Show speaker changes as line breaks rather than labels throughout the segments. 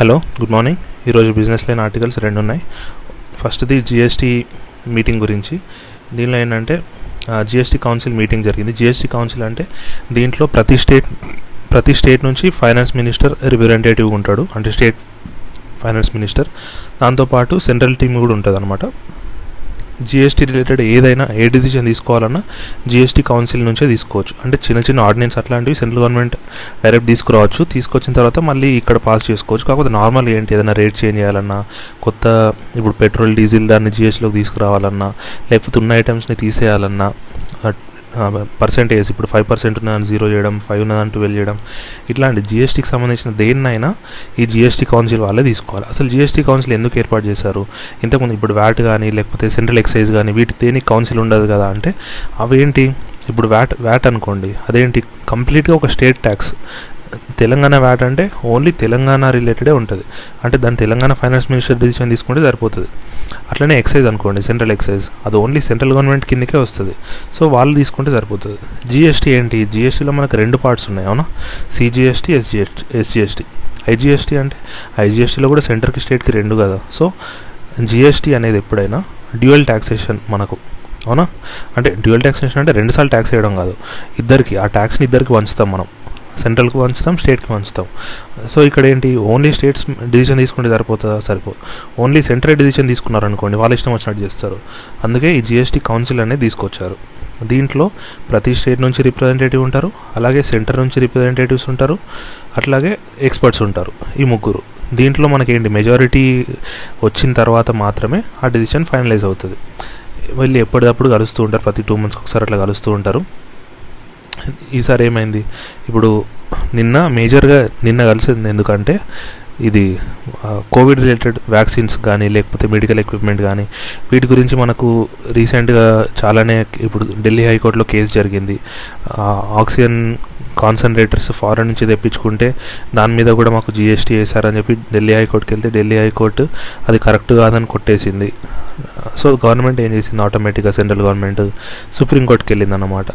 Hello good morning. ఈరోజు business line articles రెండు ఉన్నాయి ఫస్ట్ది జిఎస్టీ మీటింగ్ గురించి. దీనిలో ఏంటంటే జిఎస్టీ కౌన్సిల్ మీటింగ్ జరిగింది. జిఎస్టీ కౌన్సిల్ అంటే దీంట్లో ప్రతి స్టేట్ ప్రతి స్టేట్ నుంచి ఫైనాన్స్ మినిస్టర్ రిప్రజెంటేటివ్ ఉంటాడు. అంటే స్టేట్ ఫైనాన్స్ మినిస్టర్. దాంతోపాటు సెంట్రల్ టీమ్ కూడా ఉంటుంది అనమాట జిఎస్టీ రిలేటెడ్ ఏదైనా ఏ డిసిజన్ తీసుకోవాలన్నా జిఎస్టీ కౌన్సిల్ నుంచే తీసుకోవచ్చు. అంటే చిన్న చిన్న ఆర్డినెన్స్ అట్లాంటివి సెంట్రల్ గవర్నమెంట్ డైరెక్ట్ తీసుకురావచ్చు. తీసుకొచ్చిన తర్వాత మళ్ళీ ఇక్కడ పాస్ చేసుకోవచ్చు. కాకపోతే నార్మల్ ఏంటి? ఏదైనా రేట్ చేంజ్ చేయాలన్నా కొత్త ఇప్పుడు పెట్రోల్ డీజిల్ దాన్ని జిఎస్టీలోకి తీసుకురావాలన్నా లేకపోతే ఉన్న ఐటమ్స్ని తీసేయాలన్నా పర్సెంటేజ్ ఇప్పుడు ఫైవ్ పర్సెంట్ ఉన్న జీరో చేయడం ఫైవ్ ఉన్నదని ట్వెల్వ్ చేయడం ఇట్లాంటి జిఎస్టీకి సంబంధించిన దేన్నైనా ఈ జిఎస్టీ కౌన్సిల్ వాళ్ళే తీసుకోవాలి. అసలు జిఎస్టీ కౌన్సిల్ ఎందుకు ఏర్పాటు చేశారు? ఇంతకుముందు ఇప్పుడు వ్యాట్ కానీ లేకపోతే సెంట్రల్ ఎక్సైజ్ కానీ వీటి దేనికి కౌన్సిల్ ఉండదు కదా అంటే అవేంటి? ఇప్పుడు వ్యాట్ వ్యాట్ అనుకోండి అదేంటి? కంప్లీట్గా ఒక స్టేట్ ట్యాక్స్ తెలంగాణ వ్యాట్ అంటే ఓన్లీ తెలంగాణ రిలేటెడే ఉంటుంది. అంటే దాని తెలంగాణ ఫైనాన్స్ మినిస్టర్ డిసిషన్ తీసుకుంటే సరిపోతుంది. అట్లనే ఎక్సైజ్ అనుకోండి సెంట్రల్ ఎక్సైజ్ అది ఓన్లీ సెంట్రల్ గవర్నమెంట్ కిందకే వస్తుంది. సో వాళ్ళు తీసుకుంటే సరిపోతుంది. జిఎస్టీ ఏంటి? జిఎస్టీలో మనకు రెండు పార్ట్స్ ఉన్నాయి అవునా? సిజిఎస్టీ ఎస్జిఎస్టీ ఎస్జిఎస్టీ ఐజిఎస్టీ అంటే ఐజిఎస్టీలో కూడా సెంటర్కి స్టేట్కి రెండు కదా. సో జిఎస్టీ అనేది ఎప్పుడైనా డ్యూయల్ ట్యాక్సేషన్ మనకు అవునా? అంటే డ్యూయల్ ట్యాక్సేషన్ అంటే రెండుసార్లు ట్యాక్స్ వేయడం కాదు. ఇద్దరికి ఆ ట్యాక్స్ని ఇద్దరికి వంచుతాం మనం. సెంట్రల్కి పంచుతాం స్టేట్కి పంచుతాం. సో ఇక్కడ ఏంటి ఓన్లీ స్టేట్స్ డిసిషన్ తీసుకుంటే సరిపోతుందా సరిపో ఓన్లీ సెంట్రల్ డిసిషన్ తీసుకున్నారనుకోండి వాళ్ళు ఇష్టం వచ్చినట్టు చేస్తారు. అందుకే ఈ జిఎస్టీ కౌన్సిల్ అనేది తీసుకొచ్చారు. దీంట్లో ప్రతి స్టేట్ నుంచి రిప్రజెంటేటివ్ ఉంటారు అలాగే సెంటర్ నుంచి రిప్రజెంటేటివ్స్ ఉంటారు అట్లాగే ఎక్స్పర్ట్స్ ఉంటారు ఈ ముగ్గురు. దీంట్లో మనకేంటి మెజారిటీ వచ్చిన తర్వాత మాత్రమే ఆ డిసిషన్ ఫైనలైజ్ అవుతుంది. వీళ్ళు ఎప్పటికప్పుడు కలుస్తూ ఉంటారు ప్రతి టూ మంత్స్కి ఒకసారి అట్లా కలుస్తూ ఉంటారు. ఈసారి ఏమైంది? ఇప్పుడు నిన్న మేజర్గా నిన్న కలిసింది ఎందుకంటే ఇది కోవిడ్ రిలేటెడ్ వ్యాక్సిన్స్ కానీ లేకపోతే మెడికల్ ఎక్విప్మెంట్ కానీ వీటి గురించి మనకు రీసెంట్గా చాలానే ఇప్పుడు ఢిల్లీ హైకోర్టులో కేసు జరిగింది. ఆక్సిజన్ కాన్సన్ట్రేటర్స్ ఫారెన్ నుంచి తెప్పించుకుంటే దాని మీద కూడా మాకు జిఎస్టీ వేశారని చెప్పి ఢిల్లీ హైకోర్టుకి వెళ్తే ఢిల్లీ హైకోర్టు అది కరెక్ట్ కాదని కొట్టేసింది. సో గవర్నమెంట్ ఏం చేసింది? ఆటోమేటిక్గా సెంట్రల్ గవర్నమెంట్ సుప్రీంకోర్టుకి వెళ్ళింది అనమాట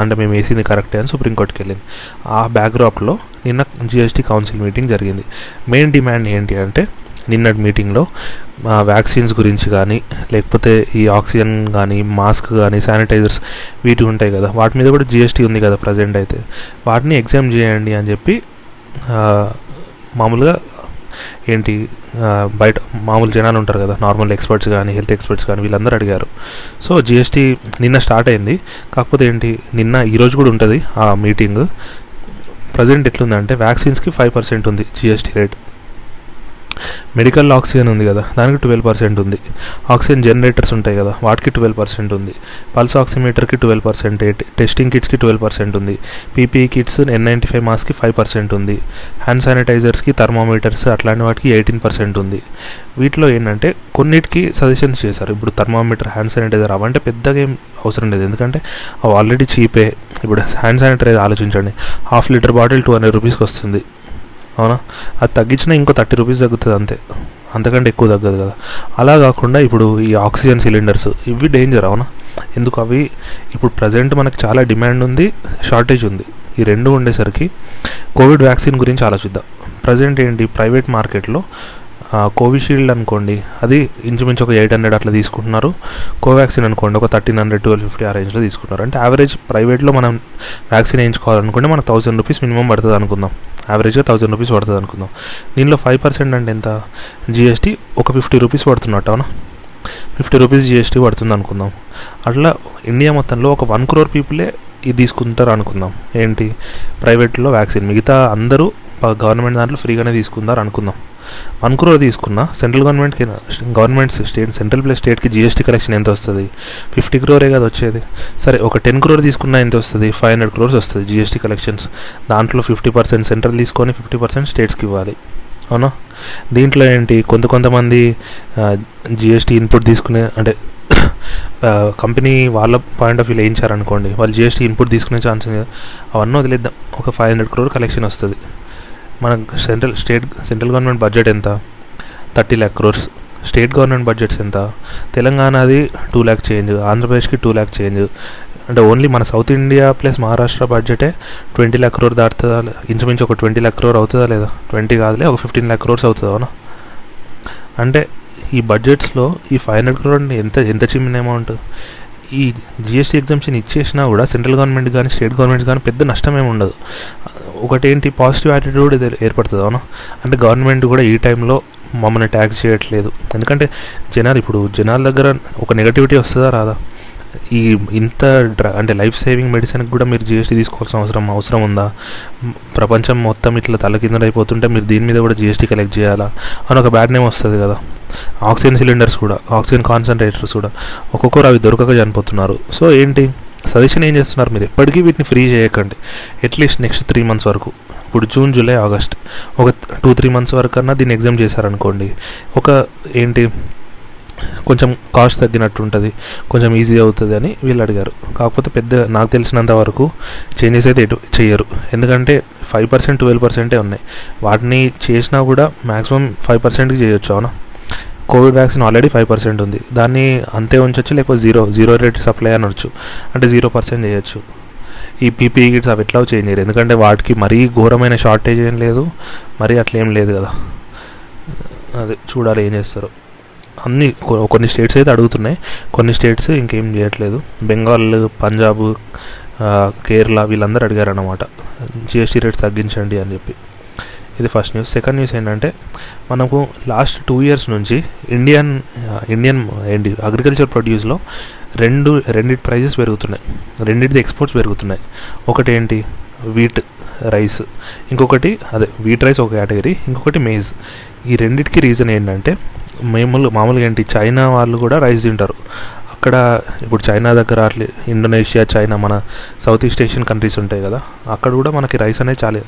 అంటే మేము వేసింది కరెక్టే అని సుప్రీంకోర్టుకి వెళ్ళింది. ఆ బ్యాక్డ్రాప్లో నిన్న జిఎస్టీ కౌన్సిల్ మీటింగ్ జరిగింది. మెయిన్ డిమాండ్ ఏంటి అంటే నిన్నటి మీటింగ్లో వ్యాక్సిన్స్ గురించి కానీ లేకపోతే ఈ ఆక్సిజన్ కానీ మాస్క్ కానీ శానిటైజర్స్ వీటి ఉంటాయి కదా వాటి మీద కూడా జిఎస్టీ ఉంది కదా ప్రజెంట్ అయితే. వాటిని ఎగ్జామ్ చేయండి అని చెప్పి మామూలుగా ఏంటి బయట మామూలు జనాలు ఉంటారు కదా నార్మల్ ఎక్స్పర్ట్స్ కానీ హెల్త్ ఎక్స్పర్ట్స్ కానీ వీళ్ళందరూ అడిగారు. సో జిఎస్టీ నిన్న స్టార్ట్ అయింది. కాకపోతే ఏంటి నిన్న ఈరోజు కూడా ఉంటుంది ఆ మీటింగ్. ప్రజెంట్ ఎట్లుందంటే వ్యాక్సిన్స్కి ఫైవ్ పర్సెంట్ ఉంది జిఎస్టీ రేట్. మెడికల్ ఆక్సిజన్ ఉంది కదా దానికి ట్వెల్వ్ పర్సెంట్ ఉంది. ఆక్సిజన్ జనరేటర్స్ ఉంటాయి కదా వాటికి ట్వెల్వ్ పర్సెంట్ ఉంది. పల్స్ ఆక్సిమీటర్కి ట్వెల్వ్ పర్సెంట్ టెస్టింగ్ కిట్స్కి ట్వెల్వ్ పర్సెంట్ ఉంది. PPE kits N ninety five మాస్క్కి five percent ఉంది. హ్యాండ్ శానిటైజర్స్కి థర్మామీటర్స్ అట్లాంటి వాటికి ఎయిటీన్ పర్సెంట్ ఉంది. వీటిలో ఏంటంటే కొన్నిటికి సజెషన్స్ చేశారు. ఇప్పుడు థర్మామీటర్ హ్యాండ్ శానిటైజర్ అవంటే పెద్దగా ఏం అవసరం లేదు. ఎందుకంటే అవి ఆల్రెడీ చీపే. ఇప్పుడు హ్యాండ్ శానిటైజర్ ఆలోచించండి. Half litre bottle two hundred రూపీస్కి వస్తుంది. అవునా? అది తగ్గించినా ఇంకో థర్టీ రూపీస్ తగ్గుతుంది అంతే. అంతకంటే ఎక్కువ తగ్గదు కదా. అలా కాకుండా ఇప్పుడు ఈ ఆక్సిజన్ సిలిండర్స్ ఇవి డేంజర్ అవునా? ఎందుకు అవి? ఇప్పుడు ప్రజెంట్ మనకి చాలా డిమాండ్ ఉంది షార్టేజ్ ఉంది. ఈ రెండు ఉండేసరికి కోవిడ్ వ్యాక్సిన్ గురించి ఆలోచిద్దాం. ప్రజెంట్ ఏంటి? ప్రైవేట్ మార్కెట్లో కోవిషీల్డ్ అనుకోండి. అది ఇంచుమించు ఒక ఎయిట్ హండ్రెడ్ అట్లా తీసుకుంటున్నారు. కోవాక్సిన్ అనుకోండి ఒక థర్టీన్ హండ్రెడ్ ట్వెల్వ్ ఫిఫ్టీ ఆ రేంజ్లో తీసుకుంటున్నారు. అంటే యావరేజ్ ప్రైవేట్లో మనం వ్యాక్సిన్ వేయించుకోవాలనుకుంటే మనకు థౌసండ్ రూపీస్ మినిమం పడుతుంది అనుకుందాం. యావరేజ్గా థౌసండ్ రూపీస్ పడుతుంది అనుకుందాం. దీనిలో ఫైవ్ పర్సెంట్ అంటే ఎంత? జిఎస్టీ ఒక ఫిఫ్టీ రూపీస్ పడుతున్నట్టు అవునా? ఫిఫ్టీ రూపీస్ జిఎస్టీ పడుతుంది అనుకుందాం. అట్లా ఇండియా మొత్తంలో ఒక వన్ క్రోర్ పీపులే ఇది తీసుకుంటారు అనుకుందాం. ఏంటి? ప్రైవేట్లో వ్యాక్సిన్. మిగతా అందరూ గవర్నమెంట్ దాంట్లో ఫ్రీగానే తీసుకుందారు అనుకుందాం. వన్ క్రోర్ తీసుకున్న సెంట్రల్ గవర్నమెంట్కి గవర్నమెంట్ స్టేట్ సెంట్రల్ ప్లస్ స్టేట్కి జిఎస్టీ కలెక్షన్ ఎంత వస్తుంది? ఫిఫ్టీ క్రోరే కదా వచ్చేది. సరే ఒక టెన్ క్రోర్ తీసుకున్నా ఎంత వస్తుంది? ఫైవ్ హండ్రెడ్ క్రోర్స్ వస్తుంది జిఎస్టీ కలెక్షన్స్ దాంట్లో ఫిఫ్టీ పర్సెంట్ సెంట్రల్ తీసుకొని ఫిఫ్టీ పర్సెంట్ స్టేట్స్కి ఇవ్వాలి. అవునా? దీంట్లో ఏంటి? కొంత కొంతమంది జిఎస్టీ ఇన్పుట్ తీసుకునే అంటే కంపెనీ వాళ్ళ పాయింట్ ఆఫ్ వ్యూ వేయించారనుకోండి వాళ్ళు జిఎస్టీ ఇన్పుట్ తీసుకునే ఛాన్స్ అవన్నీ వదిలేద్దాం. ఒక ఫైవ్ హండ్రెడ్ క్రోర్ కలెక్షన్ వస్తుంది. మన central state central government budget ఎంత? Thirty lakh crores. State government budgets ఎంత? తెలంగాణది టూ ల్యాక్ చేంజ్. ఆంధ్రప్రదేశ్కి టూ ల్యాక్ చేంజ్. అంటే ఓన్లీ మన సౌత్ ఇండియా ప్లస్ మహారాష్ట్ర బడ్జెటే ట్వంటీ ల్యాక్ క్రోర్ దాటుతుందా ఇంచుమించు ఒక ట్వంటీ ల్యాక్ క్రోర్ అవుతుందా లేదా? ట్వంటీ కాదులే ఒక ఫిఫ్టీన్ ల్యాక్ క్రోర్స్ అవుతుందా అవునా? అంటే ఈ బడ్జెట్స్లో ఈ ఫైవ్ హండ్రెడ్ క్రోర్ ఎంత ఎంత చిమ్మిన అమౌంట్? ఈ జిఎస్టీ ఎగ్జామ్షన్ ఇచ్చేసినా కూడా సెంట్రల్ గవర్నమెంట్ కానీ స్టేట్ గవర్నమెంట్ కానీ పెద్ద నష్టం ఏమి ఉండదు. ఒకటేంటి? పాజిటివ్ యాటిట్యూడ్ ఇది ఏర్పడుతుంది అవునా? అంటే గవర్నమెంట్ కూడా ఈ టైంలో మమ్మల్ని ట్యాక్స్ చేయట్లేదు. ఎందుకంటే జనాలు ఇప్పుడు జనాల దగ్గర ఒక నెగటివిటీ వస్తుందా రాదా? ఈ ఇంత డ్ర అంటే లైఫ్ సేవింగ్ మెడిసిన్కి కూడా మీరు జిఎస్టీ తీసుకోవాల్సిన అవసరం అవసరం ఉందా? ప్రపంచం మొత్తం ఇట్లా తలకిందలైపోతుంటే మీరు దీని మీద కూడా జిఎస్టీ కలెక్ట్ చేయాలా? అని ఒక బ్యాడ్ నేమ్ వస్తుంది కదా. ఆక్సిజన్ సిలిండర్స్ కూడా ఆక్సిజన్ కాన్సన్ట్రేటర్స్ కూడా. ఒక్కొక్కరు అవి దొరకక చనిపోతున్నారు. సో ఏంటి? సజెషన్ ఏం చేస్తున్నారు మీరు? ఎప్పటికీ వీటిని ఫ్రీ చేయకండి. అట్లీస్ట్ నెక్స్ట్ త్రీ మంత్స్ వరకు. ఇప్పుడు జూన్ జూలై ఆగస్ట్ ఒక టూ త్రీ మంత్స్ వరకు అన్నా దీన్ని ఎగ్జామ్ చేశారనుకోండి. ఒక ఏంటి? కొంచెం కాస్ట్ తగ్గినట్టు ఉంటుంది కొంచెం ఈజీ అవుతుంది అని వీళ్ళు అడిగారు కాకపోతే పెద్ద నాకు తెలిసినంత వరకు చేంజెస్ అయితే ఎటు చేయరు ఎందుకంటే ఫైవ్ పర్సెంట్ ట్వెల్వ్ పర్సెంటే ఉన్నాయి. వాటిని చేసినా కూడా మ్యాక్సిమం ఫైవ్ పర్సెంట్కి చేయొచ్చు అవునా? COVID vaccine already five percent ఉంది. దాన్ని అంతే ఉంచవచ్చు లేకపోతే జీరో జీరో రేట్ సప్లై అనొచ్చు. అంటే జీరో పర్సెంట్ చేయొచ్చు. ఈ పీపీఈ కిట్స్ అవి ఎట్లా చేంజ్ చేయరు. ఎందుకంటే వాటికి మరీ ఘోరమైన షార్టేజ్ ఏం లేదు మరీ అట్లా ఏం లేదు కదా. అదే చూడాలి ఏం చేస్తారు. అన్ని కొన్ని స్టేట్స్ అయితే అడుగుతున్నాయి. కొన్ని స్టేట్స్ ఇంకేం చేయట్లేదు. బెంగాల్ పంజాబ్ కేరళ వీళ్ళందరూ అడిగారన్నమాట. జిఎస్టీ రేట్స్ తగ్గించండి అని చెప్పి. ఇది ఫస్ట్ న్యూస్. సెకండ్ న్యూస్ ఏంటంటే మనకు లాస్ట్ టూ ఇయర్స్ నుంచి ఇండియన్ ఇండియన్ ఏంటి అగ్రికల్చర్ ప్రొడ్యూస్లో రెండు రెండిటి ప్రైజెస్ పెరుగుతున్నాయి. రెండింటిది ఎక్స్పోర్ట్స్ పెరుగుతున్నాయి. ఒకటి ఏంటి వీట్ రైస్ ఇంకొకటి అదే వీట్ రైస్ ఒక కేటగిరీ ఇంకొకటి మేజ్ ఈ రెండిటికి రీజన్ ఏంటంటే మేము మామూలుగా ఏంటి చైనా వాళ్ళు కూడా రైస్ తింటారు. అక్కడ ఇప్పుడు చైనా దగ్గర అట్లే ఇండోనేషియా చైనా మన సౌత్ ఈస్ట్ ఏషియన్ కంట్రీస్ ఉంటాయి కదా అక్కడ కూడా మనకి రైస్ అనేది చాలా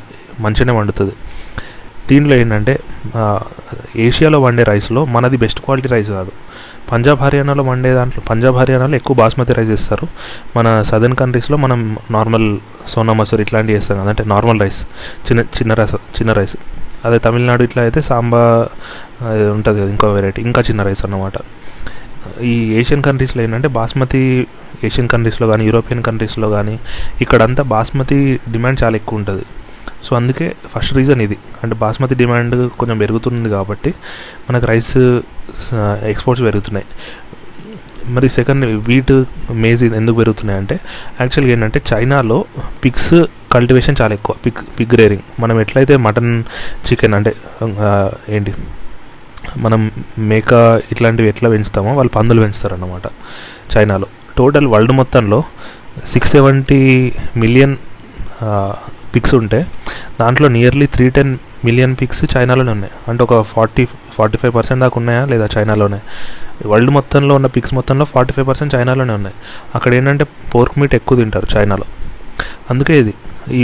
మంచిగానే వండుతుంది. దీనిలో ఏంటంటే ఏషియాలో వండే రైస్లో మనది బెస్ట్ క్వాలిటీ రైస్ కాదు. పంజాబ్ హర్యానాలో వండే దాంట్లో పంజాబ్ హర్యానాలో ఎక్కువ బాస్మతి రైస్ ఇస్తారు మన సదర్న్ కంట్రీస్లో మనం నార్మల్ సోనా మసూర్ ఇట్లాంటివి చేస్తాం కదా అంటే నార్మల్ రైస్ చిన్న చిన్న రైస్ చిన్న రైస్. అదే తమిళనాడు ఇట్లా అయితే సాంబా ఉంటుంది కదా ఇంకో వెరైటీ ఇంకా చిన్న రైస్ అన్నమాట. ఈ ఏషియన్ కంట్రీస్లో ఏంటంటే బాస్మతి ఏషియన్ కంట్రీస్లో కానీ యూరోపియన్ కంట్రీస్లో కానీ ఇక్కడంతా బాస్మతి డిమాండ్ చాలా ఎక్కువ ఉంటుంది. సో అందుకే ఫస్ట్ రీజన్ ఇది. అంటే బాస్మతి డిమాండ్ కొంచెం పెరుగుతుంది కాబట్టి మనకు రైస్ ఎక్స్పోర్ట్స్ పెరుగుతున్నాయి. మరి సెకండ్ వీట్ మేజ్ ఎందుకు పెరుగుతున్నాయి అంటే యాక్చువల్గా ఏంటంటే చైనాలో పిగ్స్ కల్టివేషన్ చాలా ఎక్కువ. Pig pig rearing. మనం ఎట్లయితే మటన్ చికెన్ అంటే ఏంటి మనం మేక ఇట్లాంటివి ఎట్లా పెంచుతామో వాళ్ళు పందులు పెంచుతారు అన్నమాట చైనాలో. టోటల్ వరల్డ్ మొత్తంలో సిక్స్ సెవెంటీ మిలియన్ పిక్స్ ఉంటే దాంట్లో nearly three ten million pigs చైనాలోనే ఉన్నాయి. అంటే ఒక ఫార్టీ ఫార్టీ ఫైవ్ పర్సెంట్ దాకా ఉన్నాయా లేదా చైనాలోనే? వరల్డ్ మొత్తంలో ఉన్న పిక్స్ మొత్తంలో ఫార్టీ ఫైవ్ పర్సెంట్ చైనాలోనే ఉన్నాయి. అక్కడ ఏంటంటే పోర్క్ మీట్ ఎక్కువ తింటారు చైనాలో. అందుకే ఇది. ఈ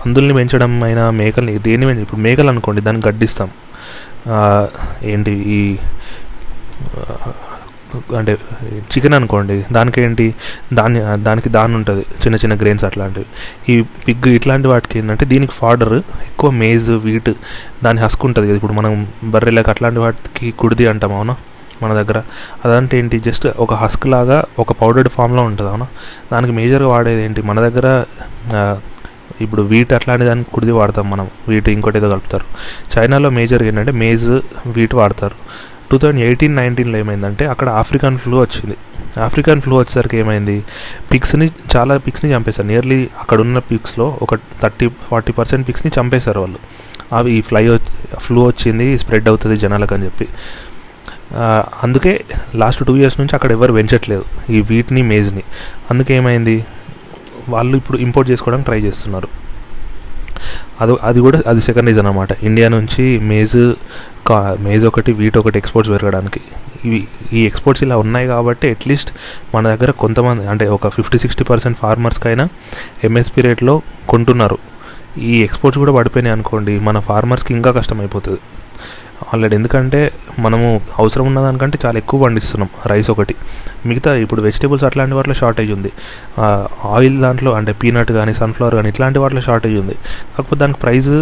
పందుల్ని పెంచడం అయినా మేకల్ని దేన్ని ఇప్పుడు మేకలు అనుకోండి దాన్ని గడ్డిస్తాం. ఏంటి ఈ అంటే చికెన్ అనుకోండి దానికి ఏంటి దాని దానికి దాని ఉంటుంది చిన్న చిన్న గ్రెయిన్స్ అట్లాంటివి. ఈ పిగ్ ఇట్లాంటి వాటికి ఏంటంటే దీనికి ఫాడర్ ఎక్కువ మేజ్ వీట్ దాని హస్క్ ఉంటుంది కదా. ఇప్పుడు మనం బర్రెలకు అట్లాంటి వాటికి కుడిది అంటాం అవునా? మన దగ్గర. అదంటే ఏంటి జస్ట్ ఒక హస్క్ లాగా ఒక పౌడర్డ్ ఫామ్లో ఉంటుంది అవునా? దానికి మేజర్గా వాడేది ఏంటి మన దగ్గర ఇప్పుడు వీట్ అట్లాంటి దానికి కుడిది వాడతాం మనం. వీట్ ఇంకోటి ఏదో కలుపుతారు. చైనాలో మేజర్గా ఏంటంటే మేజ్ వీట్ వాడతారు. టూ థౌజండ్ ఎయిటీన్ నైన్టీన్లో ఏమైందంటే అక్కడ ఆఫ్రికన్ ఫ్లూ వచ్చింది. ఆఫ్రికన్ ఫ్లూ వచ్చేసరికి ఏమైంది? పిక్స్ని చాలా పిక్స్ని చంపేశారు. నియర్లీ అక్కడ ఉన్న పిక్స్లో ఒక థర్టీ ఫార్టీ పర్సెంట్ పిక్స్ని చంపేశారు వాళ్ళు. అవి ఈ ఫ్లై ఫ్లూ వచ్చింది స్ప్రెడ్ అవుతుంది జనాలకు అని చెప్పి. అందుకే లాస్ట్ టూ ఇయర్స్ నుంచి అక్కడ ఎవరు పెంచట్లేదు ఈ వీట్ని మేజ్ని. అందుకే ఏమైంది? వాళ్ళు ఇప్పుడు ఇంపోర్ట్ చేసుకోవడానికి ట్రై చేస్తున్నారు. అది అది కూడా అది సెకండ్ రీజన్ అనమాట ఇండియా నుంచి మేజ్ కా మేజ్ ఒకటి వీట్ ఒకటి ఎక్స్పోర్ట్స్ పెరగడానికి. ఇవి ఈ ఎక్స్పోర్ట్స్ ఇలా ఉన్నాయి కాబట్టి అట్లీస్ట్ మన దగ్గర కొంతమంది అంటే ఒక ఫిఫ్టీ సిక్స్టీ పర్సెంట్ ఫార్మర్స్కైనా ఎంఎస్పి రేట్లో కొంటున్నారు. ఈ ఎక్స్పోర్ట్స్ కూడా పడిపోయినాయి అనుకోండి మన ఫార్మర్స్కి ఇంకా కష్టమైపోతుంది. ఆల్రెడీ. ఎందుకంటే మనము అవసరం ఉన్న దానికంటే చాలా ఎక్కువ పండిస్తున్నాం రైస్ ఒకటి. మిగతా ఇప్పుడు వెజిటేబుల్స్ అట్లాంటి వాటిలో షార్టేజ్ ఉంది. ఆయిల్ దాంట్లో అంటే పీనట్ కానీ సన్ఫ్లవర్ కానీ ఇట్లాంటి వాటిలో షార్టేజ్ ఉంది. కాకపోతే దానికి ప్రైస్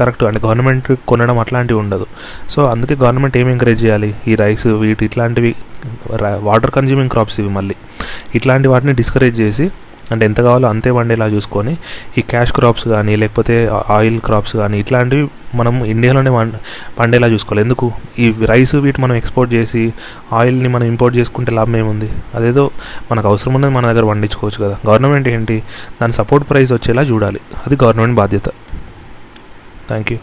కరెక్ట్ అంటే గవర్నమెంట్ కొనడం అట్లాంటివి ఉండదు. సో అందుకే గవర్నమెంట్ ఏం ఎంకరేజ్ చేయాలి? ఈ రైస్ వీటి ఇట్లాంటివి వాటర్ కన్జ్యూమింగ్ క్రాప్స్ ఇవి మళ్ళీ. ఇట్లాంటి వాటిని డిస్కరేజ్ చేసి అంటే ఎంత కావాలో అంతే వండేలా చూసుకొని ఈ క్యాష్ క్రాప్స్ కానీ లేకపోతే ఆయిల్ క్రాప్స్ కానీ ఇట్లాంటివి మనం ఇండియాలోనే వం పండేలా చూసుకోవాలి. ఎందుకు? ఈ రైస్ వీటి మనం ఎక్స్పోర్ట్ చేసి ఆయిల్ని మనం ఇంపోర్ట్ చేసుకుంటే లాభం ఏముంది? అదేదో మనకు అవసరం ఉన్నది మన దగ్గర పండించుకోవచ్చు కదా. గవర్నమెంట్ ఏంటి? దాని సపోర్ట్ ప్రైస్ వచ్చేలా చూడాలి. అది గవర్నమెంట్ బాధ్యత. Thank you